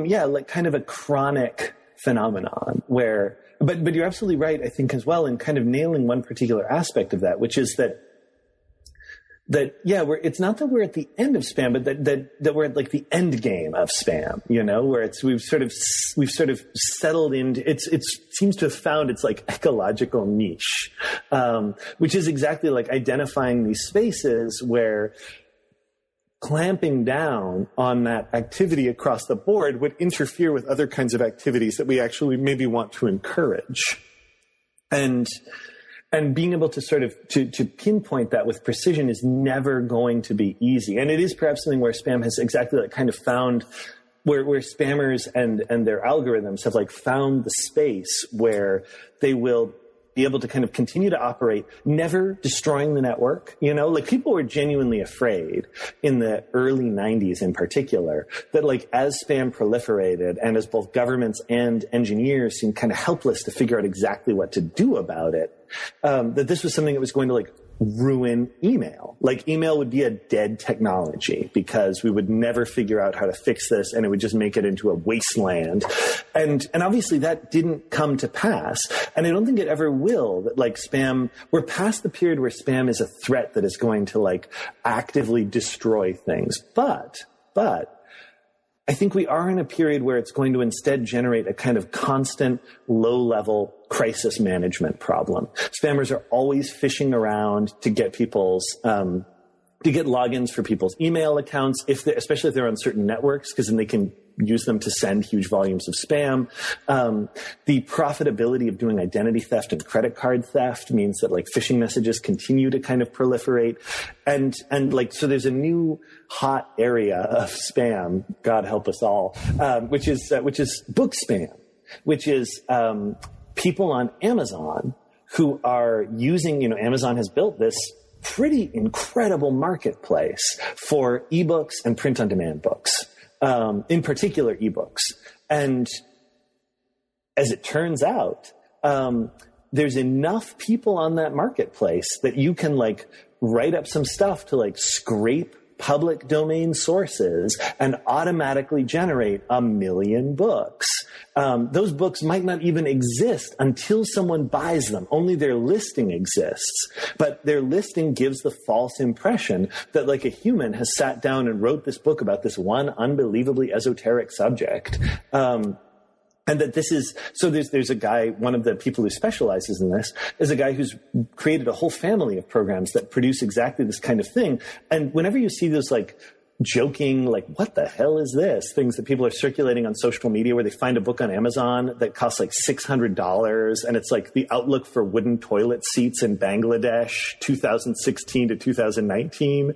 B: yeah, like kind of a chronic phenomenon where. But but you're absolutely right. I think as well in kind of nailing one particular aspect of that, which is that that yeah we're it's not that we're at the end of spam but that that that we're at like the end game of spam you know where it's we've sort of we've sort of settled into it's it seems to have found its like ecological niche um, which is exactly like identifying these spaces where clamping down on that activity across the board would interfere with other kinds of activities that we actually maybe want to encourage. And and being able to sort of to, to pinpoint that with precision is never going to be easy. And it is perhaps something where spam has exactly like kind of found where, where spammers and and their algorithms have like found the space where they will be able to kind of continue to operate, never destroying the network. You know, like people were genuinely afraid in the early 90s in particular that like as spam proliferated and as both governments and engineers seemed kind of helpless to figure out exactly what to do about it, um, that this was something that was going to like ruin email. Like email would be a dead technology because we would never figure out how to fix this and it would just make it into a wasteland. And, and obviously that didn't come to pass. And I don't think it ever will that like spam, we're past the period where spam is a threat that is going to like actively destroy things. But, but I think we are in a period where it's going to instead generate a kind of constant low level crisis management problem. Spammers are always fishing around to get people's, um, to get logins for people's email accounts, if especially if they're on certain networks, because then they can use them to send huge volumes of spam. Um, the profitability of doing identity theft and credit card theft means that like phishing messages continue to kind of proliferate, and and like so there's a new hot area of spam. God help us all, um, which is uh, which is book spam, which is um, people on Amazon who are using. You know, Amazon has built this pretty incredible marketplace for ebooks and print on demand books um, in particular ebooks. And as it turns out, um, there's enough people on that marketplace that you can like write up some stuff to like scrape public domain sources and automatically generate a million books. Um, those books might not even exist until someone buys them. Only their listing exists. But their listing gives the false impression that like a human has sat down and wrote this book about this one unbelievably esoteric subject. Um, and that this is so there's there's a guy one of the people who specializes in this is a guy who's created a whole family of programs that produce exactly this kind of thing. And whenever you see those like joking like what the hell is this? things that people are circulating on social media where they find a book on amazon that costs like $600 and it's like the outlook for wooden toilet seats in bangladesh 2016 to 2019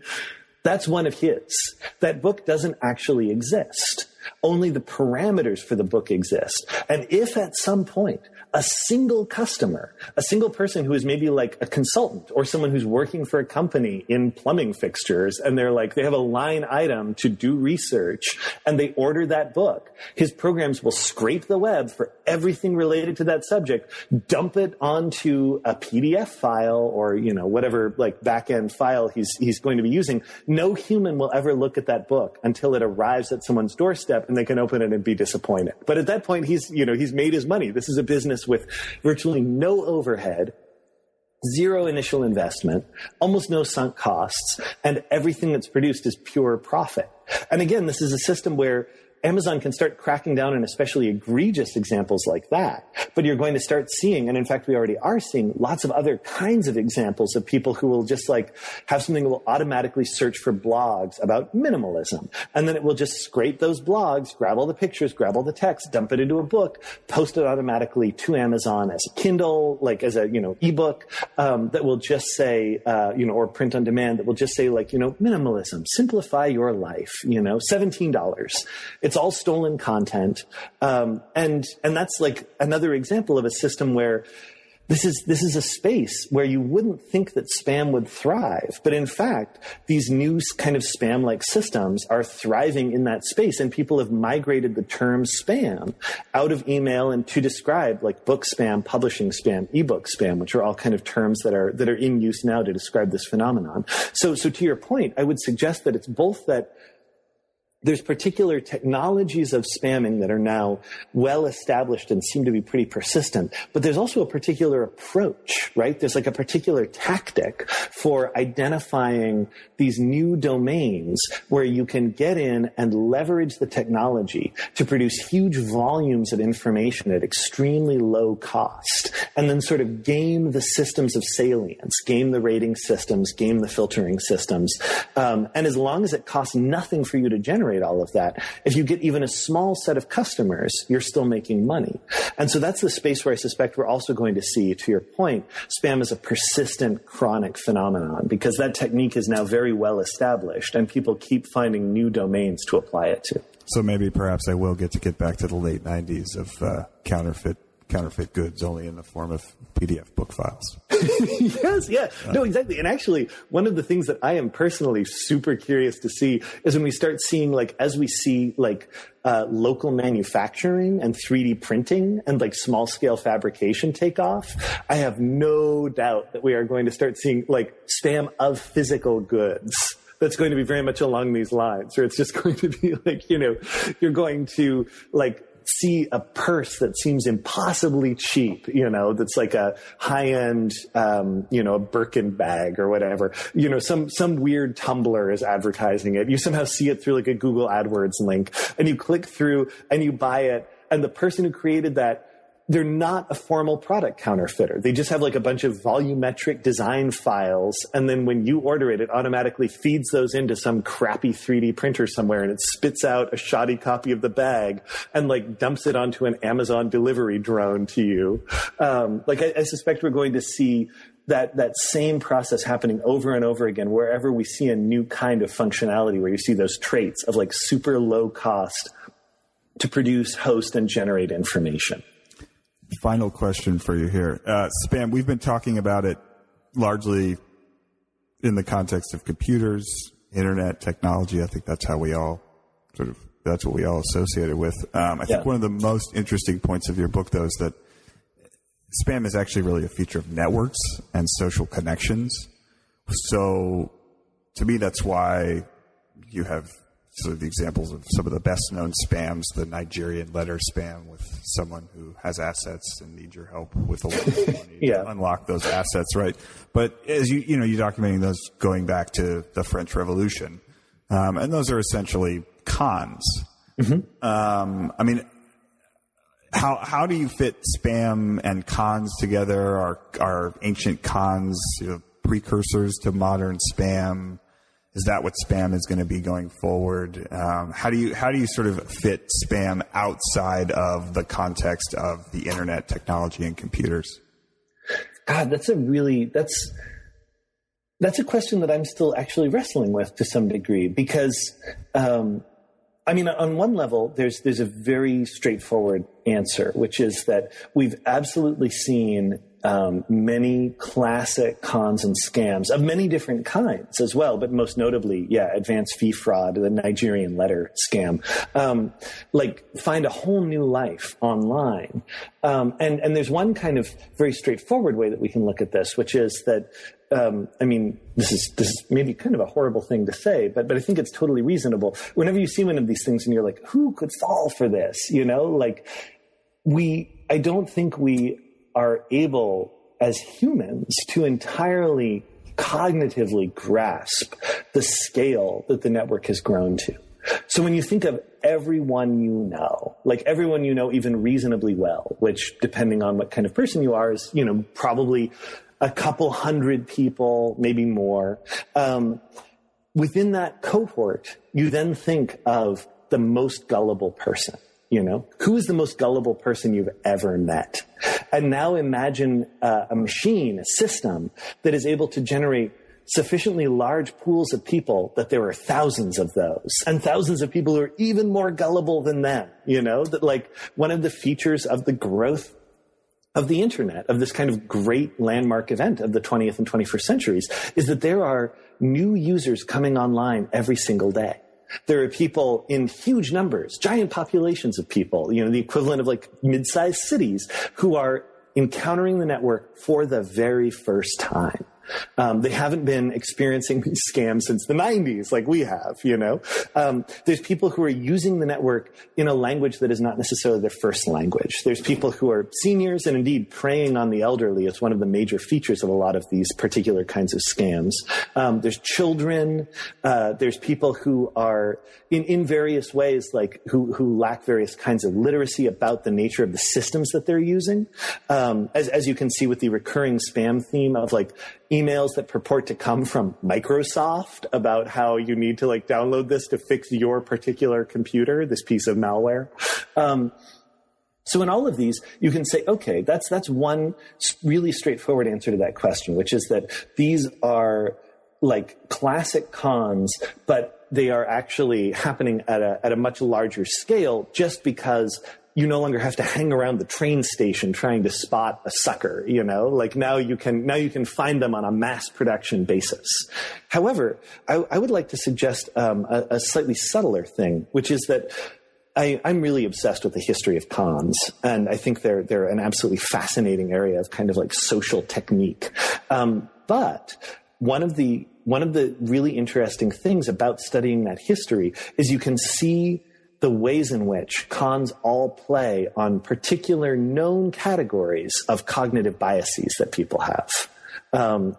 B: that's one of his. That book doesn't actually exist only the parameters for the book exist. And if at some point a single customer, a single person who is maybe like a consultant or someone who's working for a company in plumbing fixtures and they're like, they have a line item to do research and they order that book, his programs will scrape the web for everything related to that subject, dump it onto a PDF file or, you know, whatever like backend file he's, he's going to be using. No human will ever look at that book until it arrives at someone's doorstep and they can open it and be disappointed. But at that point, he's, you know, he's made his money. This is a business with virtually no overhead, zero initial investment, almost no sunk costs, and everything that's produced is pure profit. And again, this is a system where Amazon can start cracking down on especially egregious examples like that. But you're going to start seeing, and in fact, we already are seeing lots of other kinds of examples of people who will just like have something that will automatically search for blogs about minimalism. And then it will just scrape those blogs, grab all the pictures, grab all the text, dump it into a book, post it automatically to Amazon as a Kindle, like as a, you know, ebook, um, that will just say, uh, you know, or print on demand that will just say like, you know, minimalism, simplify your life, you know, $17. It's all stolen content. Um, and, and that's like another example of a system where this is this is a space where you wouldn't think that spam would thrive but in fact these new kind of spam like systems are thriving in that space and people have migrated the term spam out of email and to describe like book spam publishing spam ebook spam which are all kind of terms that are that are in use now to describe this phenomenon so so to your point i would suggest that it's both that there's particular technologies of spamming that are now well established and seem to be pretty persistent. But there's also a particular approach, right? There's like a particular tactic for identifying these new domains where you can get in and leverage the technology to produce huge volumes of information at extremely low cost and then sort of game the systems of salience, game the rating systems, game the filtering systems. Um, and as long as it costs nothing for you to generate all of that. If you get even a small set of customers, you're still making money. And so that's the space where I suspect we're also going to see, to your point, spam is a persistent chronic phenomenon because that technique is now very well established and people keep finding new domains to apply it to.
A: So maybe perhaps I will get to get back to the late 90s of uh, counterfeit counterfeit goods only in the form of PDF book files.
B: yes, yeah. No, exactly. And actually, one of the things that I am personally super curious to see is when we start seeing, like, as we see, like, uh, local manufacturing and 3D printing and like small scale fabrication take off, I have no doubt that we are going to start seeing like spam of physical goods that's going to be very much along these lines, or it's just going to be like, you know, you're going to like see a purse that seems impossibly cheap, you know, that's like a high end, um, you know, a Birkin bag or whatever, you know, some, some weird Tumblr is advertising it. You somehow see it through like a Google AdWords link and you click through and you buy it. And the person who created that they're not a formal product counterfeiter. They just have like a bunch of volumetric design files. And then when you order it, it automatically feeds those into some crappy 3D printer somewhere and it spits out a shoddy copy of the bag and like dumps it onto an Amazon delivery drone to you. Um, like I, I suspect we're going to see that that same process happening over and over again wherever we see a new kind of functionality where you see those traits of like super low cost to produce host and generate information
A: final question for you here. Uh, spam, we've been talking about it largely in the context of computers, internet, technology. I think that's how we all sort of, that's what we all associate it with. Um, I think one of the most interesting points of your book, though, is that spam is actually really a feature of networks and social connections. So to me, that's why you have sort of the examples of some of the best known spams, the Nigerian letter spam with someone who has assets and needs your help with a lot of money yeah. to unlock those assets, right? But as you, you know, you're documenting those going back to the French Revolution. Um, and those are essentially cons. Mm-hmm. Um, I mean, how how do you fit spam and cons together? Are are ancient cons you know, precursors to modern spam? Is that what spam is going to be going forward? Um, how do you how do you sort of fit spam outside of the context of the internet, technology, and computers?
B: God, that's a really that's that's a question that I'm still actually wrestling with to some degree because um, I mean, on one level, there's there's a very straightforward answer, which is that we've absolutely seen um, many classic cons and scams of many different kinds as well, but most notably, yeah, advanced fee fraud, the Nigerian letter scam, um, like find a whole new life online. Um, and and there's one kind of very straightforward way that we can look at this, which is that um, I mean, this is this is maybe kind of a horrible thing to say, but but I think it's totally reasonable. Whenever you see one of these things and you're like, who could fall for this? You know, like we, I don't think we are able as humans to entirely cognitively grasp the scale that the network has grown to. So when you think of everyone you know, like everyone you know even reasonably well, which depending on what kind of person you are is, you know, probably a couple hundred people, maybe more. Um, within that cohort, you then think of the most gullible person. You know, who is the most gullible person you've ever met? And now imagine uh, a machine, a system that is able to generate sufficiently large pools of people that there are thousands of those and thousands of people who are even more gullible than them. You know, that like one of the features of the growth of the internet, of this kind of great landmark event of the 20th and 21st centuries, is that there are new users coming online every single day. There are people in huge numbers, giant populations of people, you know, the equivalent of like mid-sized cities who are encountering the network for the very first time. Um, they haven't been experiencing these scams since the 90s, like we have, you know. Um, there's people who are using the network in a language that is not necessarily their first language. There's people who are seniors and indeed preying on the elderly. It's one of the major features of a lot of these particular kinds of scams. Um, there's children. Uh, there's people who are in, in various ways, like who, who lack various kinds of literacy about the nature of the systems that they're using. Um, as, as you can see with the recurring spam theme of like, emails that purport to come from Microsoft about how you need to like download this to fix your particular computer, this piece of malware. Um, so in all of these, you can say, okay, that's that's one really straightforward answer to that question, which is that these are like classic cons, but they are actually happening at a at a much larger scale just because you no longer have to hang around the train station trying to spot a sucker, you know, like now you can, now you can find them on a mass production basis. However, I, I would like to suggest um, a, a slightly subtler thing, which is that I, am really obsessed with the history of cons, and I think they're they're an absolutely fascinating area of kind of like social technique. Um, but one of the one of the really interesting things about studying that history is you can see the ways in which cons all play on particular known categories of cognitive biases that people have. Um,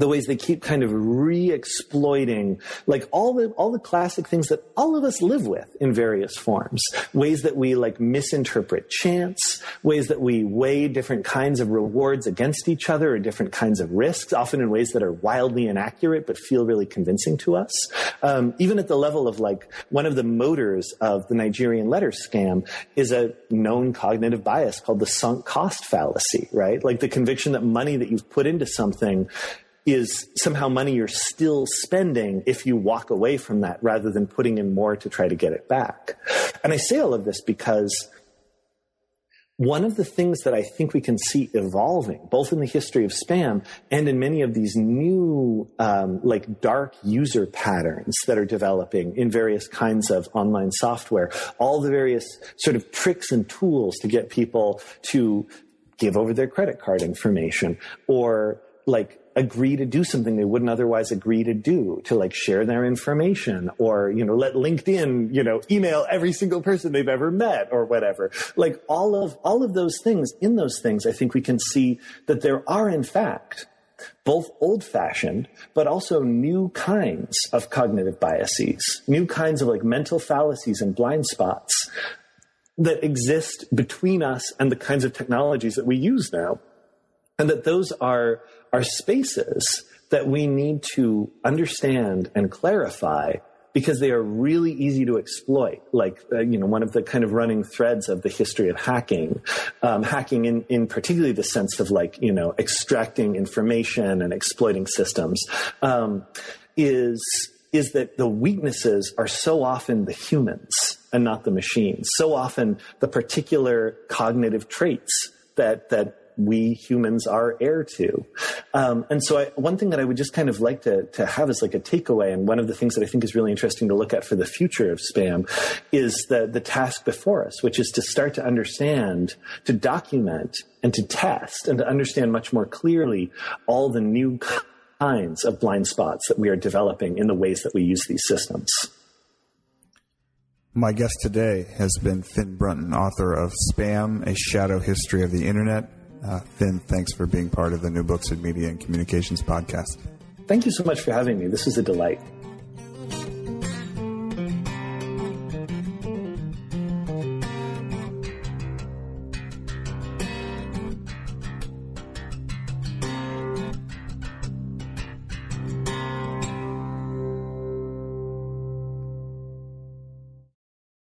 B: the ways they keep kind of re-exploiting like all the all the classic things that all of us live with in various forms. Ways that we like misinterpret chance ways that we weigh different kinds of rewards against each other or different kinds of risks often in ways that are wildly inaccurate but feel really convincing to us. Um, even at the level of like one of the motors of the nigerian letter scam is a known cognitive bias called the sunk cost fallacy right? Like the conviction that money that you've put into something is somehow money you're still spending if you walk away from that rather than putting in more to try to get it back. And I say all of this because one of the things that I think we can see evolving, both in the history of spam and in many of these new, um, like dark user patterns that are developing in various kinds of online software, all the various sort of tricks and tools to get people to give over their credit card information or like agree to do something they wouldn't otherwise agree to do to like share their information or you know let linkedin you know email every single person they've ever met or whatever like all of all of those things in those things i think we can see that there are in fact both old fashioned, but also new kinds of cognitive biases, new kinds of like mental fallacies and blind spots that exist between us and the kinds of technologies that we use now. And that those are are spaces that we need to understand and clarify because they are really easy to exploit. Like, uh, you know, one of the kind of running threads of the history of hacking, um, hacking in, in particularly the sense of like, you know, extracting information and exploiting systems, um, is, is that the weaknesses are so often the humans and not the machines. So often the particular cognitive traits that, that we humans are heir to. Um, and so, I, one thing that I would just kind of like to, to have as like a takeaway, and one of the things that I think is really interesting to look at for the future of spam, is the the task before us, which is to start to understand, to document, and to test, and to understand much more clearly all the new kinds of blind spots that we are developing in the ways that we use these systems.
A: My guest today has been Finn Brunton, author of Spam, A Shadow History of the Internet, uh, Finn, thanks for being part of the New Books in Media and Communications podcast.
B: Thank you so much for having me. This is a delight.